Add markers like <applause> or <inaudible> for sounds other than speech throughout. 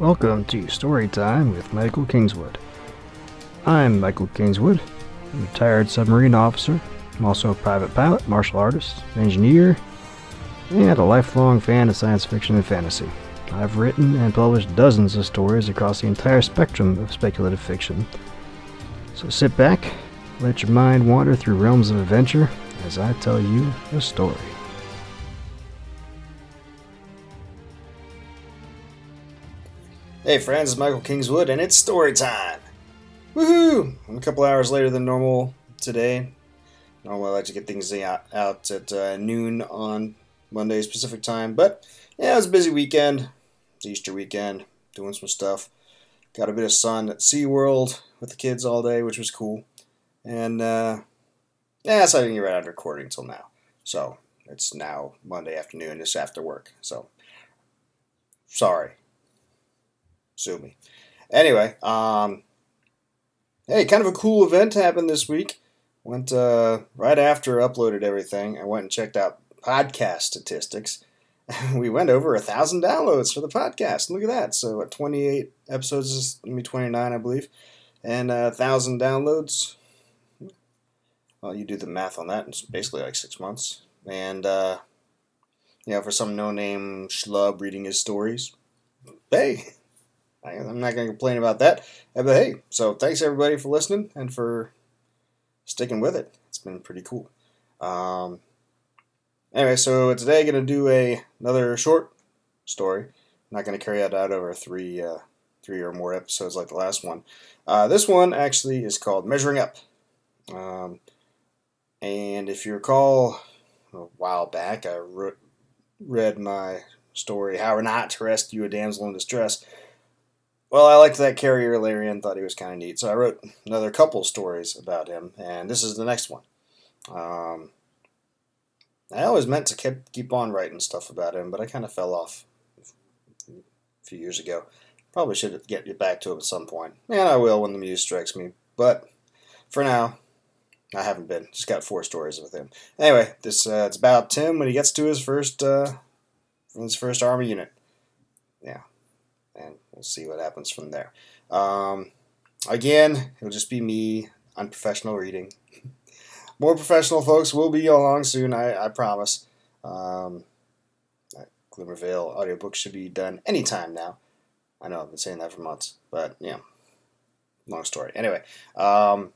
Welcome to Storytime with Michael Kingswood. I'm Michael Kingswood, a retired submarine officer. I'm also a private pilot, martial artist, engineer, and a lifelong fan of science fiction and fantasy. I've written and published dozens of stories across the entire spectrum of speculative fiction. So sit back, let your mind wander through realms of adventure as I tell you a story. Hey friends, it's Michael Kingswood, and it's story time! Woohoo! I'm a couple hours later than normal today. Normally I like to get things out, out at uh, noon on Monday Pacific time, but yeah, it was a busy weekend. It's Easter weekend, doing some stuff. Got a bit of sun at SeaWorld with the kids all day, which was cool. And uh, yeah, so I didn't get right out of recording until now. So it's now Monday afternoon, just after work. So sorry sue me. Anyway, um, hey, kind of a cool event happened this week. Went uh, right after uploaded everything. I went and checked out podcast statistics. <laughs> we went over a thousand downloads for the podcast. Look at that! So, what, twenty-eight episodes is maybe twenty-nine, I believe, and a thousand downloads. Well, you do the math on that. It's basically like six months. And uh, yeah, for some no-name schlub reading his stories, hey, I'm not going to complain about that. Uh, but hey, so thanks everybody for listening and for sticking with it. It's been pretty cool. Um, anyway, so today I'm going to do a another short story. I'm not going to carry that out over three uh, three or more episodes like the last one. Uh, this one actually is called Measuring Up. Um, and if you recall, a while back, I re- read my story, How or Not to Rescue a Damsel in Distress. Well, I liked that carrier Larian, thought he was kind of neat. So I wrote another couple stories about him, and this is the next one. Um, I always meant to keep, keep on writing stuff about him, but I kind of fell off a few years ago. Probably should get back to him at some point. And I will when the muse strikes me. But for now, I haven't been. Just got four stories with him. Anyway, this uh, it's about Tim when he gets to his first uh, his first army unit. Yeah, and we'll see what happens from there. Um, again, it'll just be me, unprofessional reading. <laughs> More professional folks will be along soon, I, I promise. Um, Glimmervale audiobook should be done anytime now. I know I've been saying that for months, but yeah, long story. Anyway, um,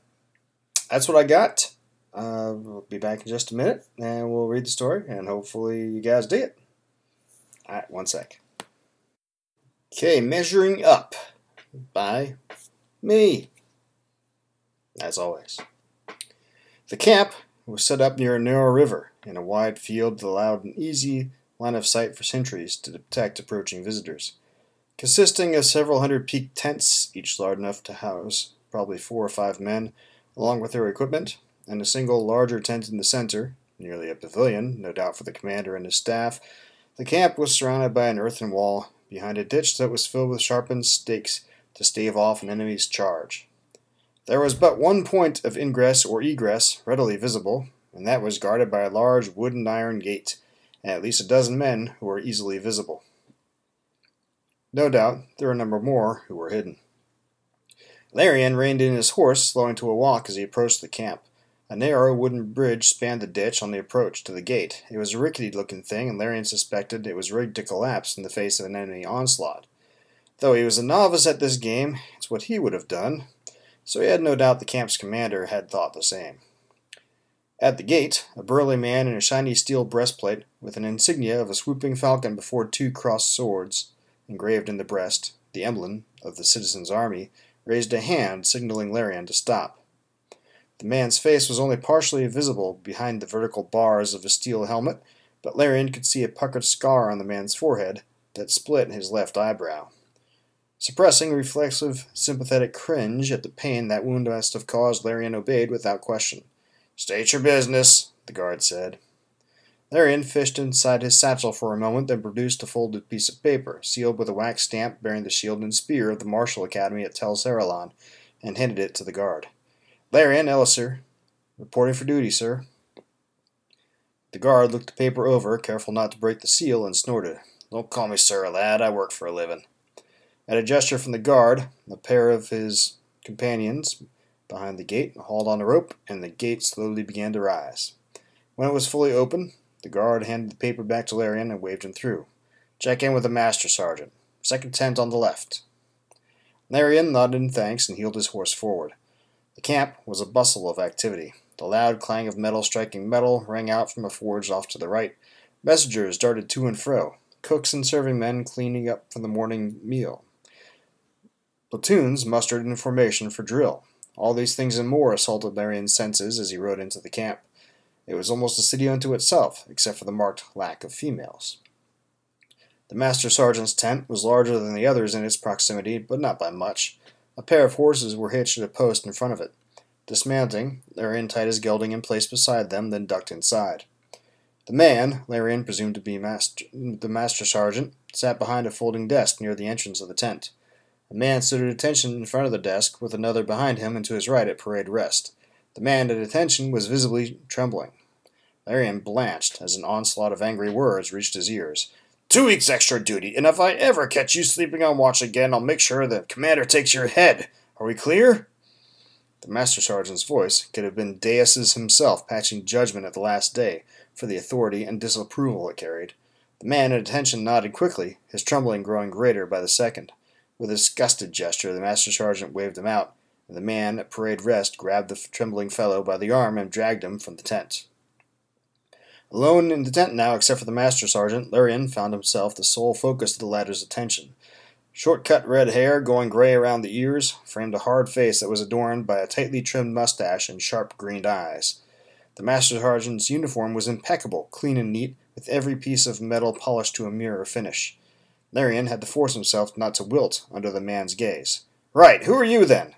that's what I got. Uh, we'll be back in just a minute and we'll read the story and hopefully you guys dig it. All right, one sec. Okay, measuring up by me, as always. The camp was set up near a narrow river in a wide field that allowed an easy line of sight for sentries to detect approaching visitors. Consisting of several hundred peaked tents, each large enough to house probably four or five men, along with their equipment, and a single larger tent in the center, nearly a pavilion, no doubt for the commander and his staff, the camp was surrounded by an earthen wall behind a ditch that was filled with sharpened stakes to stave off an enemy's charge. There was but one point of ingress or egress readily visible, and that was guarded by a large wooden iron gate, and at least a dozen men who were easily visible. No doubt there were a number more who were hidden. Larian reined in his horse, slowing to a walk as he approached the camp. A narrow wooden bridge spanned the ditch on the approach to the gate. It was a rickety looking thing, and Larian suspected it was rigged to collapse in the face of an enemy onslaught. Though he was a novice at this game, it's what he would have done, so he had no doubt the camp's commander had thought the same. At the gate, a burly man in a shiny steel breastplate, with an insignia of a swooping falcon before two crossed swords engraved in the breast, the emblem of the citizens' army, raised a hand signaling Larian to stop. The man's face was only partially visible behind the vertical bars of a steel helmet, but Larian could see a puckered scar on the man's forehead that split his left eyebrow. Suppressing a reflexive, sympathetic cringe at the pain that wound must have caused, Larian obeyed without question. State your business, the guard said. Larian fished inside his satchel for a moment, then produced a folded piece of paper, sealed with a wax stamp bearing the shield and spear of the Martial Academy at Tel Seralon, and handed it to the guard. Larian Elliser, reporting for duty, sir. The guard looked the paper over, careful not to break the seal, and snorted. Don't call me sir, lad. I work for a living. At a gesture from the guard, a pair of his companions behind the gate hauled on a rope, and the gate slowly began to rise. When it was fully open, the guard handed the paper back to Larian and waved him through. Check in with the master sergeant. Second tent on the left. Larian nodded in thanks and heeled his horse forward. Camp was a bustle of activity. The loud clang of metal striking metal rang out from a forge off to the right. Messengers darted to and fro, cooks and serving men cleaning up for the morning meal. Platoons mustered in formation for drill. All these things and more assaulted Larian's senses as he rode into the camp. It was almost a city unto itself, except for the marked lack of females. The master sergeant's tent was larger than the others in its proximity, but not by much. A pair of horses were hitched at a post in front of it. Dismounting, Larian tied his gelding in place beside them, then ducked inside. The man, Larian presumed to be master, the master sergeant, sat behind a folding desk near the entrance of the tent. A man stood at attention in front of the desk, with another behind him and to his right at parade rest. The man at attention was visibly trembling. Larian blanched as an onslaught of angry words reached his ears. Two weeks extra duty, and if I ever catch you sleeping on watch again, I'll make sure the commander takes your head. Are we clear? The master sergeant's voice could have been Deus's himself patching judgment at the last day for the authority and disapproval it carried. The man at attention nodded quickly, his trembling growing greater by the second. With a disgusted gesture, the master sergeant waved him out, and the man at parade rest grabbed the trembling fellow by the arm and dragged him from the tent. Alone in the tent now, except for the master sergeant, Larian found himself the sole focus of the latter's attention. Short cut red hair, going gray around the ears, framed a hard face that was adorned by a tightly trimmed mustache and sharp greened eyes. The master sergeant's uniform was impeccable, clean and neat, with every piece of metal polished to a mirror finish. Larian had to force himself not to wilt under the man's gaze. Right, who are you then?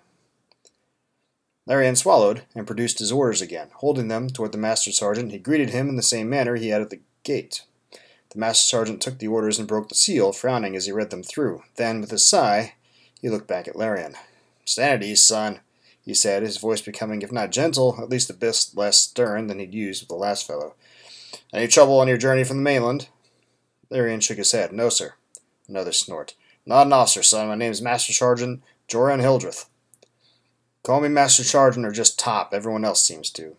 Larian swallowed and produced his orders again. Holding them toward the master sergeant, he greeted him in the same manner he had at the gate. The master sergeant took the orders and broke the seal, frowning as he read them through. Then, with a sigh, he looked back at Larian. Ease, son, he said, his voice becoming, if not gentle, at least a bit less stern than he'd used with the last fellow. Any trouble on your journey from the mainland? Larian shook his head. No, sir. Another snort. Not an officer, son. My name's Master Sergeant Joran Hildreth. Call me Master Sergeant or just Top. Everyone else seems to.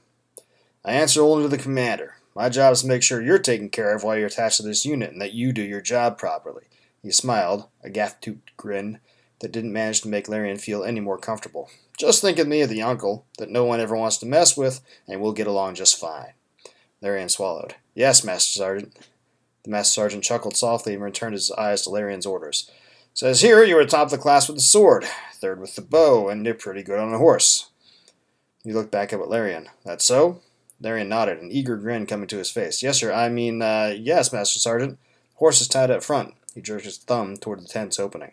I answer only to the commander. My job is to make sure you're taken care of while you're attached to this unit and that you do your job properly. He smiled, a gaff-toothed grin that didn't manage to make Larian feel any more comfortable. Just think of me as the uncle that no one ever wants to mess with, and we'll get along just fine. Larian swallowed. Yes, Master Sergeant. The Master Sergeant chuckled softly and returned his eyes to Larian's orders. Says here you are top of the class with the sword, third with the bow, and you're pretty good on a horse. He looked back up at Larian. That so? Larian nodded, an eager grin coming to his face. Yes, sir. I mean, uh, yes, Master Sergeant. Horse is tied up front. He jerked his thumb toward the tent's opening.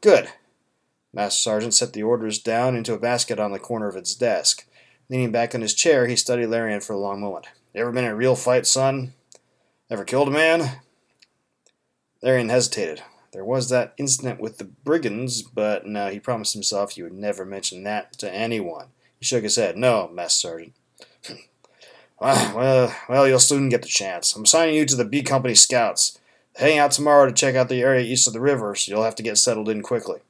Good. Master Sergeant set the orders down into a basket on the corner of its desk. Leaning back in his chair, he studied Larian for a long moment. Ever been in a real fight, son? Ever killed a man? Larian hesitated. There was that incident with the brigands, but no, he promised himself he would never mention that to anyone. He shook his head. No, Master Sergeant. <sighs> Ah, well, well, you'll soon get the chance. I'm assigning you to the B Company Scouts. They Heading out tomorrow to check out the area east of the river, so you'll have to get settled in quickly.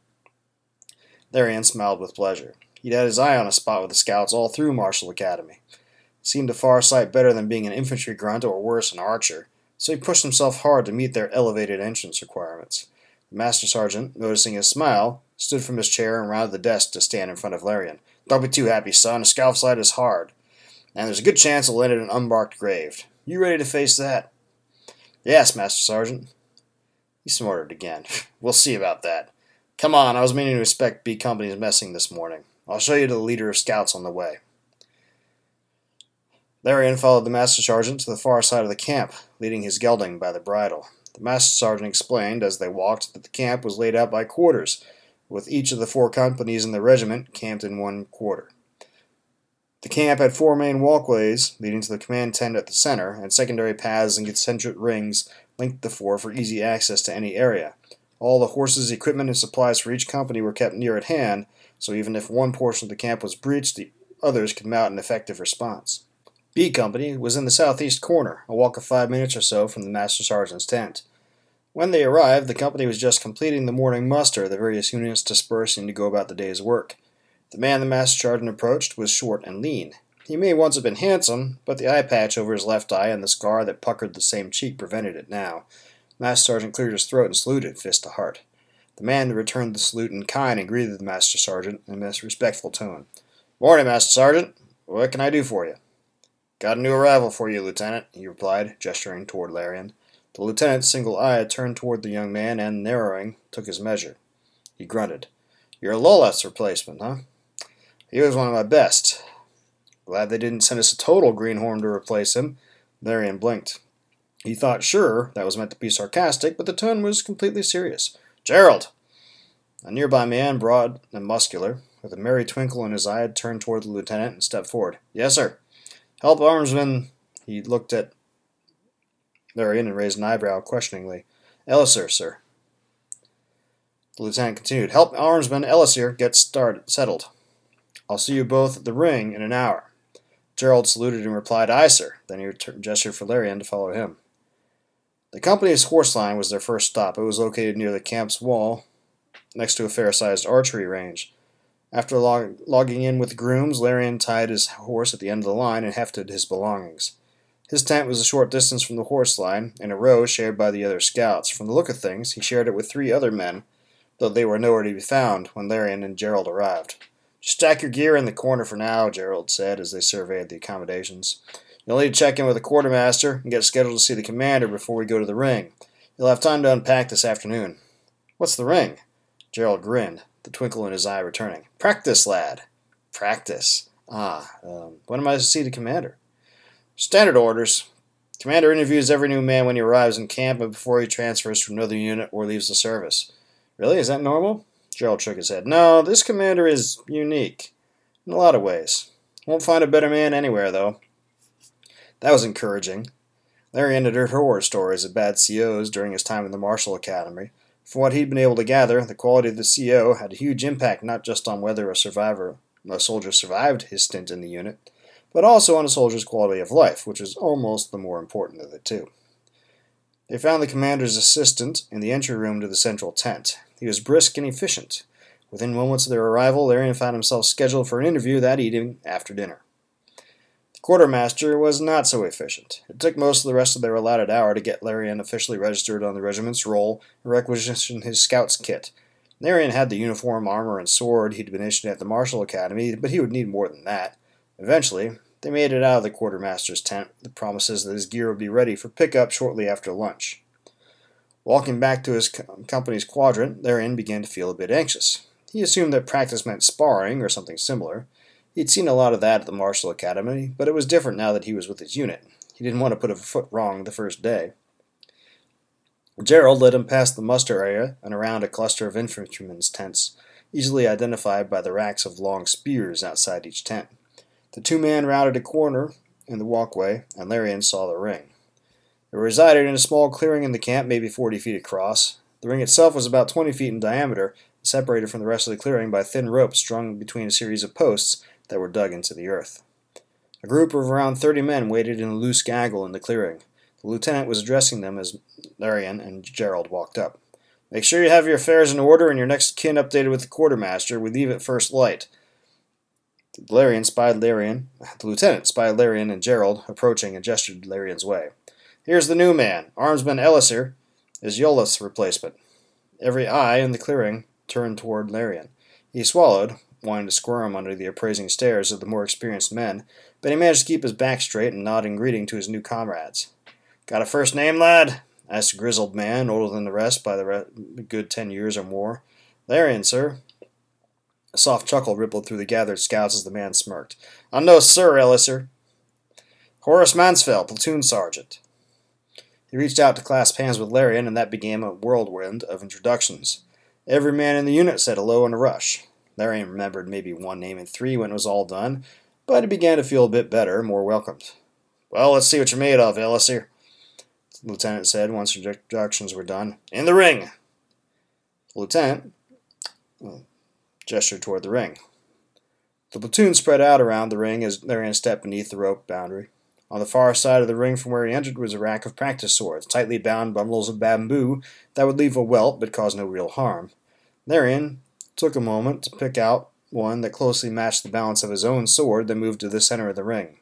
Larian smiled with pleasure. He'd had his eye on a spot with the Scouts all through Martial Academy. It seemed a far sight better than being an infantry grunt or worse, an archer so he pushed himself hard to meet their elevated entrance requirements. Master sergeant, noticing his smile, stood from his chair and rounded the desk to stand in front of Larian. Don't be too happy, son. A scout's life is hard, and there's a good chance it'll end in an unmarked grave. You ready to face that? Yes, master sergeant. He snorted again. <laughs> we'll see about that. Come on, I was meaning to inspect B Company's messing this morning. I'll show you to the leader of scouts on the way. Larian followed the master sergeant to the far side of the camp, leading his gelding by the bridle. The master sergeant explained as they walked that the camp was laid out by quarters, with each of the four companies in the regiment camped in one quarter. The camp had four main walkways leading to the command tent at the center, and secondary paths and concentric rings linked the four for easy access to any area. All the horses, equipment, and supplies for each company were kept near at hand, so even if one portion of the camp was breached, the others could mount an effective response. B Company was in the southeast corner, a walk of five minutes or so from the Master Sergeant's tent. When they arrived, the company was just completing the morning muster, the various units dispersing to go about the day's work. The man the master sergeant approached was short and lean. He may once have been handsome, but the eye patch over his left eye and the scar that puckered the same cheek prevented it now. The Master Sergeant cleared his throat and saluted, fist to heart. The man returned the salute in kind and greeted the Master Sergeant in a respectful tone. Morning, Master Sergeant. What can I do for you? Got a new arrival for you, Lieutenant, he replied, gesturing toward Larian. The lieutenant's single eye turned toward the young man and, narrowing, took his measure. He grunted. You're a Lolath's replacement, huh? He was one of my best. Glad they didn't send us a total greenhorn to replace him. Larian blinked. He thought sure that was meant to be sarcastic, but the tone was completely serious. Gerald! A nearby man, broad and muscular, with a merry twinkle in his eye, turned toward the lieutenant and stepped forward. Yes, sir. Help Armsman. He looked at Larian and raised an eyebrow questioningly. Ellisir, sir. The lieutenant continued. Help Armsman Ellisir get started, settled. I'll see you both at the ring in an hour. Gerald saluted and replied, Aye, sir. Then he gestured for Larian to follow him. The company's horse line was their first stop. It was located near the camp's wall, next to a fair sized archery range. After log- logging in with grooms, Larian tied his horse at the end of the line and hefted his belongings. His tent was a short distance from the horse line, in a row shared by the other scouts. From the look of things, he shared it with three other men, though they were nowhere to be found when Larian and Gerald arrived. Just stack your gear in the corner for now, Gerald said as they surveyed the accommodations. You'll need to check in with the quartermaster and get scheduled to see the commander before we go to the ring. You'll have time to unpack this afternoon. What's the ring? Gerald grinned, the twinkle in his eye returning. Practice, lad. Practice. Ah, um, when am I to see the commander? Standard orders. Commander interviews every new man when he arrives in camp and before he transfers to another unit or leaves the service. Really? Is that normal? Gerald shook his head. No, this commander is unique. In a lot of ways. Won't find a better man anywhere, though. That was encouraging. Larry ended heard horror stories of bad COs during his time in the Martial Academy. From what he'd been able to gather, the quality of the CO had a huge impact not just on whether a survivor, a soldier survived his stint in the unit, but also on a soldier's quality of life, which is almost the more important of the two. They found the commander's assistant in the entry room to the central tent. He was brisk and efficient. Within moments of their arrival, Larian found himself scheduled for an interview that evening after dinner. Quartermaster was not so efficient. It took most of the rest of their allotted hour to get Larian officially registered on the regiment's roll and requisition his scout's kit. Larian had the uniform, armor, and sword he'd been issued at the Martial Academy, but he would need more than that. Eventually, they made it out of the quartermaster's tent with the promises that his gear would be ready for pickup shortly after lunch. Walking back to his company's quadrant, Larian began to feel a bit anxious. He assumed that practice meant sparring or something similar. He'd seen a lot of that at the Martial Academy, but it was different now that he was with his unit. He didn't want to put a foot wrong the first day. Gerald led him past the muster area and around a cluster of infantrymen's tents, easily identified by the racks of long spears outside each tent. The two men rounded a corner in the walkway, and Larian saw the ring. It resided in a small clearing in the camp, maybe 40 feet across. The ring itself was about 20 feet in diameter, separated from the rest of the clearing by thin ropes strung between a series of posts that were dug into the earth. A group of around 30 men waited in a loose gaggle in the clearing. The lieutenant was addressing them as Larian and Gerald walked up. Make sure you have your affairs in order and your next kin updated with the quartermaster. We leave at first light. Larian spied Larian. <laughs> The lieutenant spied Larian and Gerald approaching and gestured Larian's way. Here's the new man. Armsman Ellisir is Yolath's replacement. Every eye in the clearing turned toward Larian. He swallowed, wanting to squirm under the appraising stares of the more experienced men, but he managed to keep his back straight and nod in greeting to his new comrades. Got a first name, lad? asked a grizzled man, older than the rest by the re- good ten years or more. Larian, sir. A soft chuckle rippled through the gathered scouts as the man smirked. I know, sir, Ellisir. Horace Mansfield, platoon sergeant. He reached out to clasp hands with Larian, and that began a whirlwind of introductions. Every man in the unit said hello in a rush. Larian remembered maybe one name in three when it was all done, but he began to feel a bit better, more welcomed. Well, let's see what you're made of, Ellisir, the lieutenant said once introductions were done. In the ring! The lieutenant, uh, gestured toward the ring. The platoon spread out around the ring as Larian stepped beneath the rope boundary. On the far side of the ring from where he entered was a rack of practice swords, tightly bound bundles of bamboo that would leave a welt but cause no real harm. Larian took a moment to pick out one that closely matched the balance of his own sword, then moved to the center of the ring.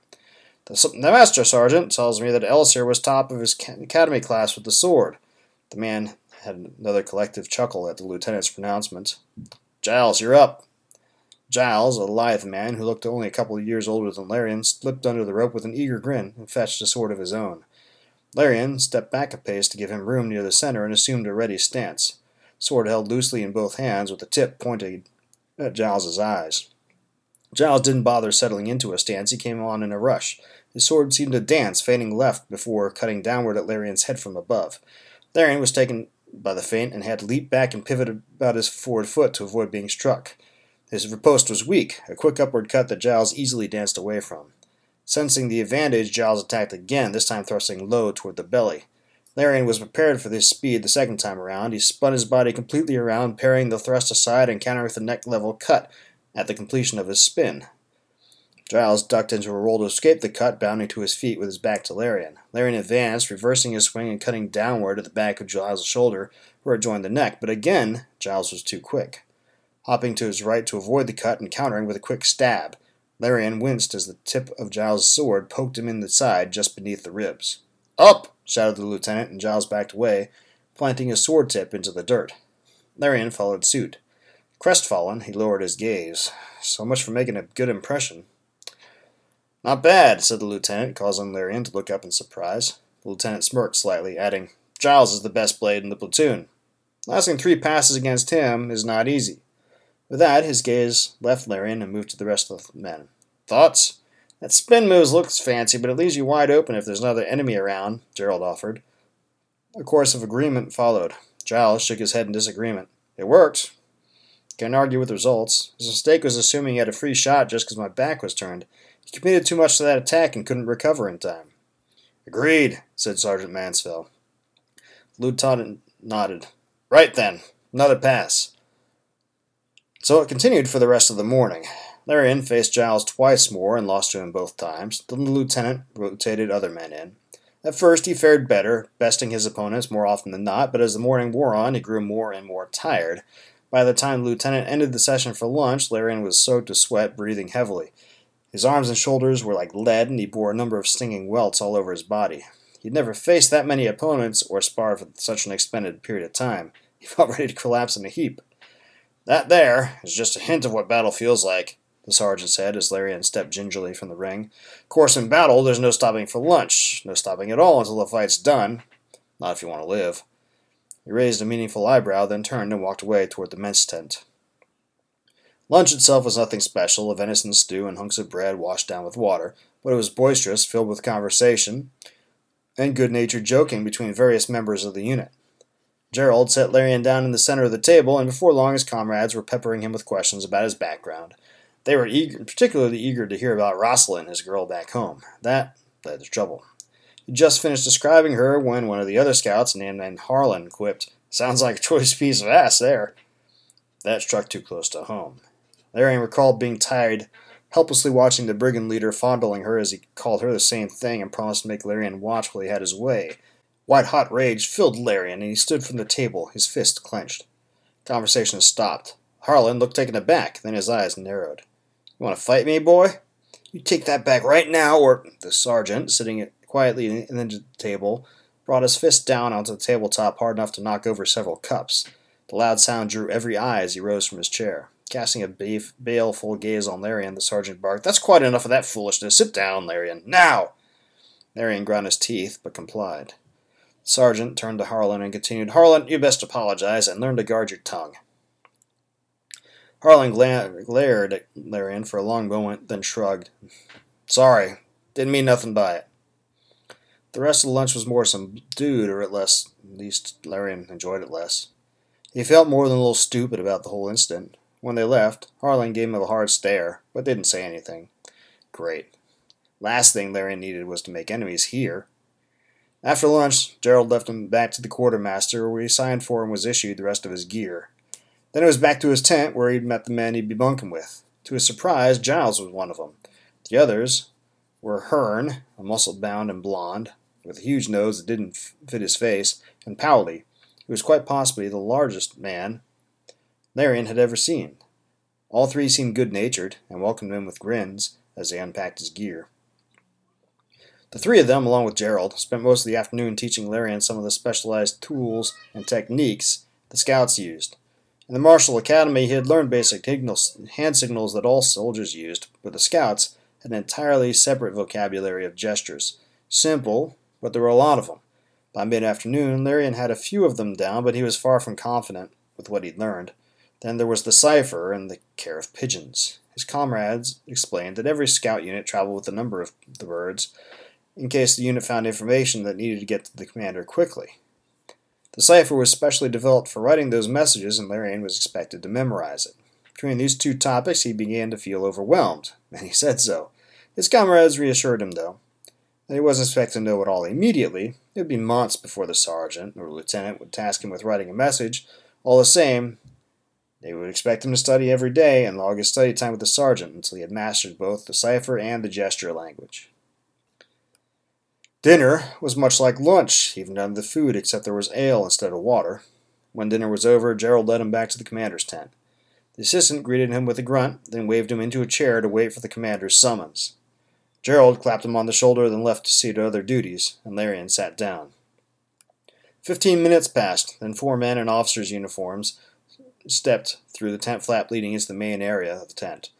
The, the master sergeant tells me that Elsir was top of his academy class with the sword. The man had another collective chuckle at the lieutenant's pronouncement. Giles, you're up. Giles, a lithe man who looked only a couple of years older than Larian, slipped under the rope with an eager grin and fetched a sword of his own. Larian stepped back a pace to give him room near the center and assumed a ready stance, sword held loosely in both hands with the tip pointed at Giles's eyes. Giles didn't bother settling into a stance, he came on in a rush. His sword seemed to dance, feigning left before cutting downward at Larian's head from above. Larian was taken by the feint and had to leap back and pivot about his forward foot to avoid being struck. His riposte was weak, a quick upward cut that Giles easily danced away from. Sensing the advantage, Giles attacked again, this time thrusting low toward the belly. Larian was prepared for this speed the second time around. He spun his body completely around, parrying the thrust aside and countering with a neck level cut at the completion of his spin. Giles ducked into a roll to escape the cut, bounding to his feet with his back to Larian. Larian advanced, reversing his swing and cutting downward at the back of Giles' shoulder, where it joined the neck, but again Giles was too quick hopping to his right to avoid the cut and countering with a quick stab. Larian winced as the tip of Giles' sword poked him in the side just beneath the ribs. Up! shouted the lieutenant, and Giles backed away, planting his sword tip into the dirt. Larian followed suit. Crestfallen, he lowered his gaze. So much for making a good impression. Not bad, said the lieutenant, causing Larian to look up in surprise. The lieutenant smirked slightly, adding, Giles is the best blade in the platoon. Lasting three passes against him is not easy. With that, his gaze left Larian and moved to the rest of the men. Thoughts? That spin move looks fancy, but it leaves you wide open if there's another enemy around, Gerald offered. A course of agreement followed. Giles shook his head in disagreement. It worked. Can't argue with the results. His mistake was assuming he had a free shot just because my back was turned. He committed too much to that attack and couldn't recover in time. Agreed, said Sergeant Mansfield. Lieutenant nodded. Right then, another pass. So it continued for the rest of the morning. Larian faced Giles twice more and lost to him both times. Then the lieutenant rotated other men in. At first he fared better, besting his opponents more often than not, but as the morning wore on, he grew more and more tired. By the time the lieutenant ended the session for lunch, Larian was soaked with sweat, breathing heavily. His arms and shoulders were like lead, and he bore a number of stinging welts all over his body. He'd never faced that many opponents or sparred for such an extended period of time. <laughs> He felt ready to collapse in a heap. That there is just a hint of what battle feels like, the sergeant said as Larian stepped gingerly from the ring. Of course, in battle, there's no stopping for lunch, no stopping at all until the fight's done. Not if you want to live. He raised a meaningful eyebrow, then turned and walked away toward the mess tent. Lunch itself was nothing special a venison stew and hunks of bread washed down with water, but it was boisterous, filled with conversation and good natured joking between various members of the unit. Gerald set Larian down in the center of the table, and before long his comrades were peppering him with questions about his background. They were eager, particularly eager to hear about Rosalind, his girl back home. That led to trouble. He just finished describing her when one of the other scouts, named Harlan, quipped, Sounds like a choice piece of ass there. That struck too close to home. Larian recalled being tired, helplessly watching the brigand leader fondling her as he called her the same thing and promised to make Larian watch while he had his way. White hot rage filled Larian, and he stood from the table, his fist clenched. Conversation stopped. Harlan looked taken aback, then his eyes narrowed. You want to fight me, boy? You take that back right now, or. The sergeant, sitting quietly in the table, brought his fist down onto the tabletop hard enough to knock over several cups. The loud sound drew every eye as he rose from his chair. Casting a baleful gaze on Larian, the sergeant barked, That's quite enough of that foolishness. Sit down, Larian. Now! Larian ground his teeth, but complied. The sergeant turned to Harlan and continued, Harlan, you best apologize and learn to guard your tongue. Harlan gla- glared at Larian for a long moment, then shrugged. Sorry, didn't mean nothing by it. The rest of the lunch was more subdued, or at least, at least Larian enjoyed it less. He felt more than a little stupid about the whole incident. When they left, Harlan gave him a hard stare, but didn't say anything. Great. Last thing Larian needed was to make enemies here. After lunch, Gerald left him back to the quartermaster, where he signed for and was issued the rest of his gear. Then it was back to his tent, where he'd met the men he'd be bunking with. To his surprise, Giles was one of them. The others were Hearn, a muscle bound and blond, with a huge nose that didn't fit his face, and Powley, who was quite possibly the largest man Larian had ever seen. All three seemed good natured and welcomed him with grins as they unpacked his gear. The three of them, along with Gerald, spent most of the afternoon teaching Larian some of the specialized tools and techniques the scouts used. In the Martial Academy, he had learned basic hand signals that all soldiers used, but the scouts had an entirely separate vocabulary of gestures. Simple, but there were a lot of them. By mid afternoon, Larian had a few of them down, but he was far from confident with what he'd learned. Then there was the cipher and the care of pigeons. His comrades explained that every scout unit traveled with a number of the birds in case the unit found information that needed to get to the commander quickly. The cipher was specially developed for writing those messages, and Larian was expected to memorize it. Between these two topics, he began to feel overwhelmed, <laughs> and he said so. His comrades reassured him, though, he wasn't expected to know it all immediately. It would be months before the sergeant or lieutenant would task him with writing a message. All the same, they would expect him to study every day and log his study time with the sergeant until he had mastered both the cipher and the gesture language. Dinner was much like lunch, even down to the food, except there was ale instead of water. When dinner was over, Gerald led him back to the commander's tent. The assistant greeted him with a grunt, then waved him into a chair to wait for the commander's summons. Gerald clapped him on the shoulder, then left to see to other duties, and Larian sat down. Fifteen minutes passed, then four men in officers' uniforms stepped through the tent flap leading into the main area of the tent.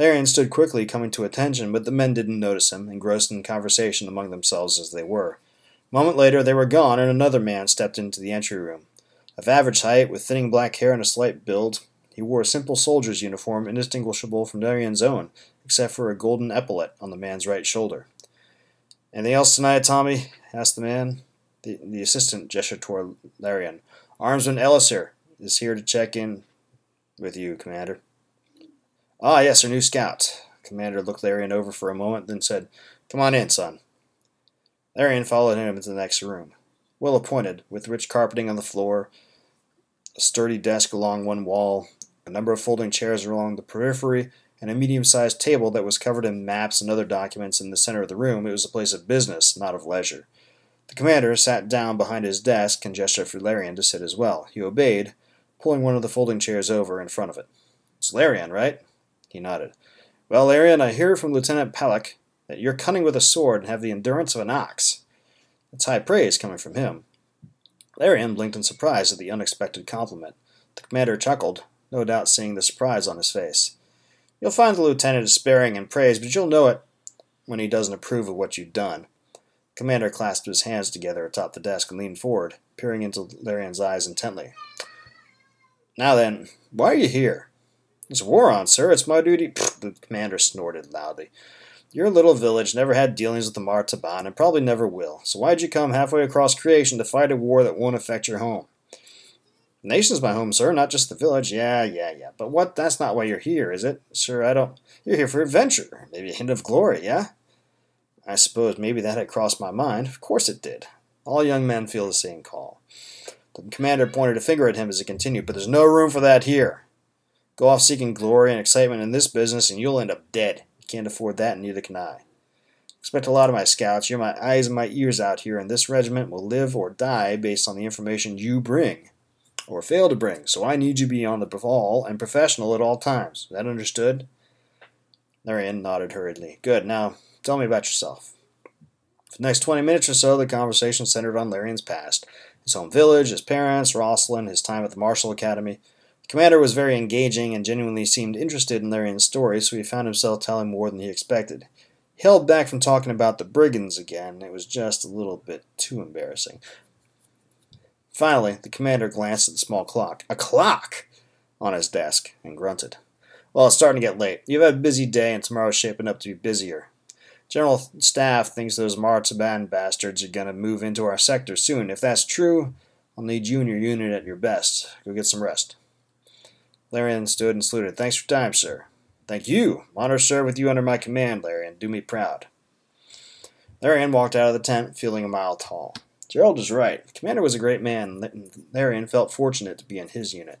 Larian stood quickly, coming to attention, but the men didn't notice him, engrossed in conversation among themselves as they were. A moment later, they were gone, and another man stepped into the entry room. Of average height, with thinning black hair and a slight build, he wore a simple soldier's uniform indistinguishable from Larian's own, except for a golden epaulet on the man's right shoulder. Anything else tonight, Tommy? asked the man. The, the assistant gestured toward Larian. Armsman Ellisir is here to check in with you, Commander. Ah, yes, our new scout. Commander looked Larian over for a moment, then said, Come on in, son. Larian followed him into the next room. Well appointed, with rich carpeting on the floor, a sturdy desk along one wall, a number of folding chairs along the periphery, and a medium sized table that was covered in maps and other documents in the center of the room, it was a place of business, not of leisure. The commander sat down behind his desk and gestured for Larian to sit as well. He obeyed, pulling one of the folding chairs over in front of it. It's Larian, right? He nodded. Well, Larian, I hear from Lieutenant Palak that you're cunning with a sword and have the endurance of an ox. That's high praise coming from him. Larian blinked in surprise at the unexpected compliment. The commander chuckled, no doubt seeing the surprise on his face. You'll find the lieutenant is sparing in praise, but you'll know it when he doesn't approve of what you've done. The commander clasped his hands together atop the desk and leaned forward, peering into Larian's eyes intently. Now then, why are you here? There's war on, sir. It's my duty. Pfft, the commander snorted loudly. Your little village never had dealings with the Martaban and probably never will. So why'd you come halfway across creation to fight a war that won't affect your home? The nation's my home, sir, not just the village. Yeah, yeah, yeah. But what? That's not why you're here, is it? Sir, I don't. You're here for adventure. Maybe a hint of glory, yeah? I suppose maybe that had crossed my mind. Of course it did. All young men feel the same call. The commander pointed a finger at him as he continued, but there's no room for that here. Go off seeking glory and excitement in this business, and you'll end up dead. You can't afford that, and neither can I. Expect a lot of my scouts. You're my eyes and my ears out here, and this regiment will live or die based on the information you bring, or fail to bring. So I need you to be on the ball and professional at all times. That understood? Larian nodded hurriedly. Good. Now, tell me about yourself. For the next 20 minutes or so, the conversation centered on Larian's past his home village, his parents, Rosalind, his time at the Martial Academy. Commander was very engaging and genuinely seemed interested in Larian's story, so he found himself telling more than he expected. He held back from talking about the brigands again. It was just a little bit too embarrassing. Finally, the commander glanced at the small clock. A clock! on his desk and grunted. Well, it's starting to get late. You've had a busy day, and tomorrow's shaping up to be busier. General Staff thinks those Martaban bastards are going to move into our sector soon. If that's true, I'll need you and your unit at your best. Go get some rest. Larian stood and saluted. Thanks for time, sir. Thank you. Honor to serve with you under my command, Larian. Do me proud. Larian walked out of the tent, feeling a mile tall. Gerald was right. The commander was a great man, and Larian felt fortunate to be in his unit.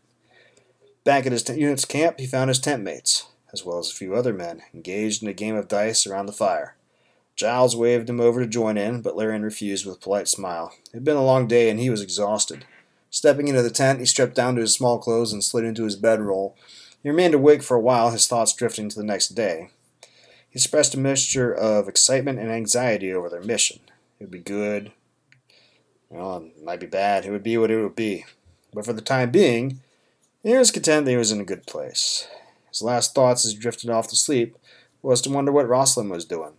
Back at his t- unit's camp, he found his tent mates, as well as a few other men, engaged in a game of dice around the fire. Giles waved him over to join in, but Larian refused with a polite smile. It had been a long day and he was exhausted. Stepping into the tent, he stripped down to his small clothes and slid into his bedroll. He remained awake for a while, his thoughts drifting to the next day. He expressed a mixture of excitement and anxiety over their mission. It would be good. Well, it might be bad. It would be what it would be. But for the time being, he was content that he was in a good place. His last thoughts as he drifted off to sleep was to wonder what Rosalind was doing,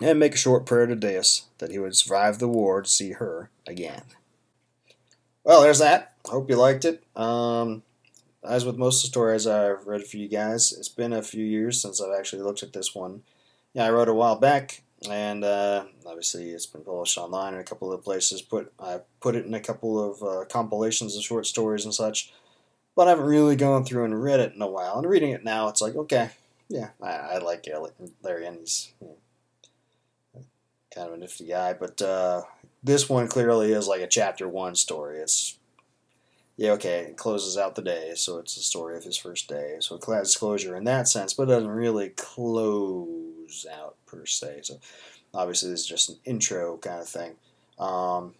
and make a short prayer to Deus that he would survive the war to see her again. Well, there's that. Hope you liked it. Um, as with most of the stories I've read for you guys, it's been a few years since I've actually looked at this one. Yeah, I wrote a while back, and uh, obviously it's been published online in a couple of places. Put I put it in a couple of uh, compilations of short stories and such, but I haven't really gone through and read it in a while. And reading it now, it's like okay, yeah, I, I like Larry, and he's you know, kind of a nifty guy, but uh, this one clearly is like a chapter one story. It's yeah, okay, it closes out the day, so it's the story of his first day. So it has closure in that sense, but it doesn't really close out per se. So obviously, this is just an intro kind of thing. Um,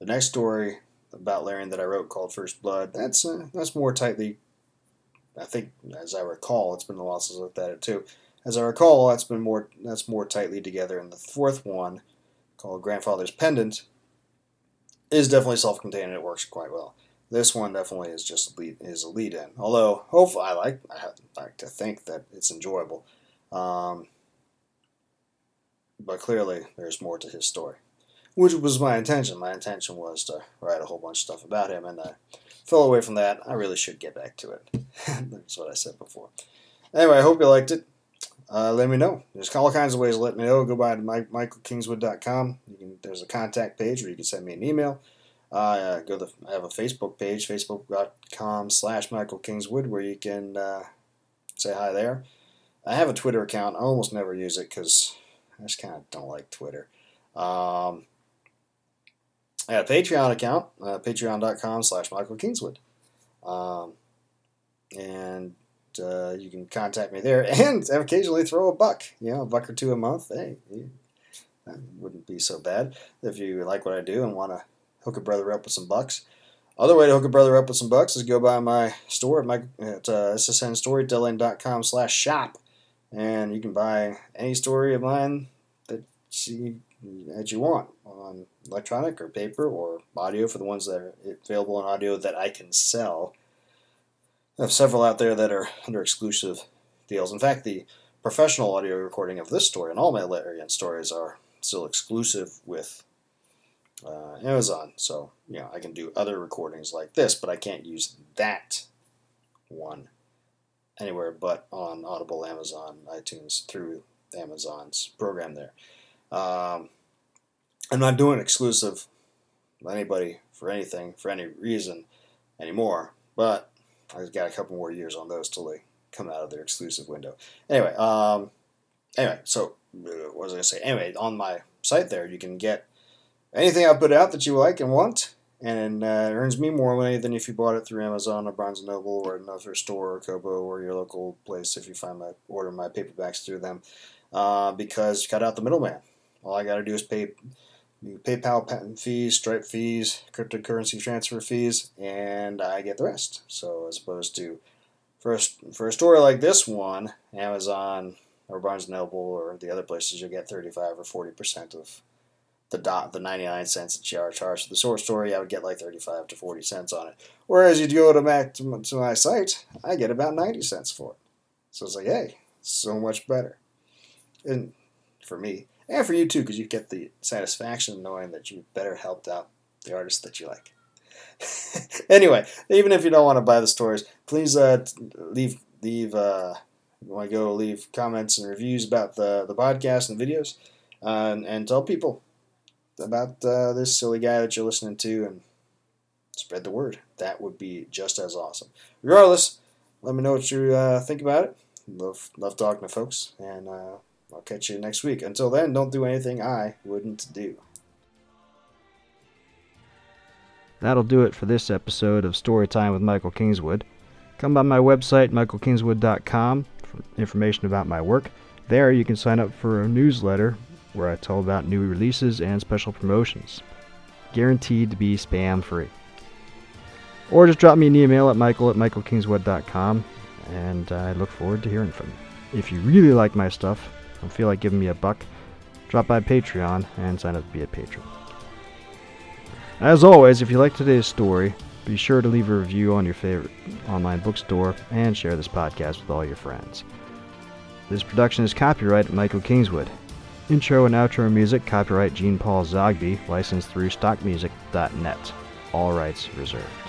the next story about Larian that I wrote called First Blood, that's uh, that's more tightly. I think, as I recall, it's been a while since I looked at it too. As I recall, that's been more that's more tightly together. And the fourth one called Grandfather's Pendant is definitely self-contained and it works quite well. This one definitely is just lead, is a lead in. Although hopefully I like I like to think that it's enjoyable, um, but clearly there's more to his story, which was my intention. My intention was to write a whole bunch of stuff about him, and I fell away from that. I really should get back to it. <laughs> That's what I said before. Anyway, I hope you liked it uh, let me know. There's all kinds of ways to let me know. Go by to michaelkingswood.com. You can, there's a contact page where you can send me an email. Uh, go to I have a Facebook page, facebook.com slash Michael Kingswood, where you can uh, say hi there. I have a Twitter account. I almost never use it because I just kind of don't like Twitter. Um, I have a Patreon account, uh, patreon.com slash Michael Kingswood. Um, and uh, you can contact me there <laughs> and occasionally throw a buck, you know, a buck or two a month. Hey, that wouldn't be so bad if you like what I do and want to hook a brother up with some bucks. Other way to hook a brother up with some bucks is go by my store at, my, at uh, ssnstorytelling.com slash shop, and you can buy any story of mine that you, that you want on electronic or paper or audio for the ones that are available in audio that I can sell I have several out there that are under exclusive deals. In fact, the professional audio recording of this story and all my Larian stories are still exclusive with uh, Amazon. So, you know, I can do other recordings like this, but I can't use that one anywhere but on Audible, Amazon, iTunes, through Amazon's program there. Um, I'm not doing exclusive with anybody for anything for any reason anymore, but I've got a couple more years on those till they come out of their exclusive window. Anyway, um, anyway, so uh, what was I going to say? Anyway, on my site there, you can get anything I put out that you like and want, and uh, it earns me more money than if you bought it through Amazon or Barnes and Noble or another store or Kobo or your local place. If you find my order my paperbacks through them, uh, because you cut out the middleman. All I got to do is pay PayPal patent fees, Stripe fees, cryptocurrency transfer fees, and I get the rest. So as opposed to a, for a store like this one, Amazon or Barnes Noble or the other places, you'll get 35 or 40 percent of the dot the 99 cents that you are charged. For the source story, I would get like 35 to 40 cents on it. Whereas you go to back to, to my site, I get about 90 cents for it. So it's like, hey, so much better. And for me, and for you too, because you get the satisfaction of knowing that you better helped out the artist that you like. <laughs> anyway, even if you don't want to buy the stories, please uh, leave leave. Uh, want to go leave comments and reviews about the the podcast and videos, uh, and, and, tell people about uh, this silly guy that you're listening to, and spread the word. That would be just as awesome. Regardless, let me know what you uh, think about it. Love love talking to folks, and uh, I'll catch you next week. Until then, don't do anything I wouldn't do. That'll do it for this episode of Storytime with Michael Kingswood. Come by my website, michaelkingswood.com, for information about my work. There, you can sign up for a newsletter where I tell about new releases and special promotions. Guaranteed to be spam free. Or just drop me an email at michael at michaelkingswood.com, and I look forward to hearing from you. If you really like my stuff and feel like giving me a buck, drop by Patreon and sign up to be a patron. As always, if you like today's story, be sure to leave a review on your favorite online bookstore and share this podcast with all your friends. This production is copyright Michael Kingswood. Intro and outro music copyright Gene Paul Zogby, licensed through stockmusic.net. All rights reserved.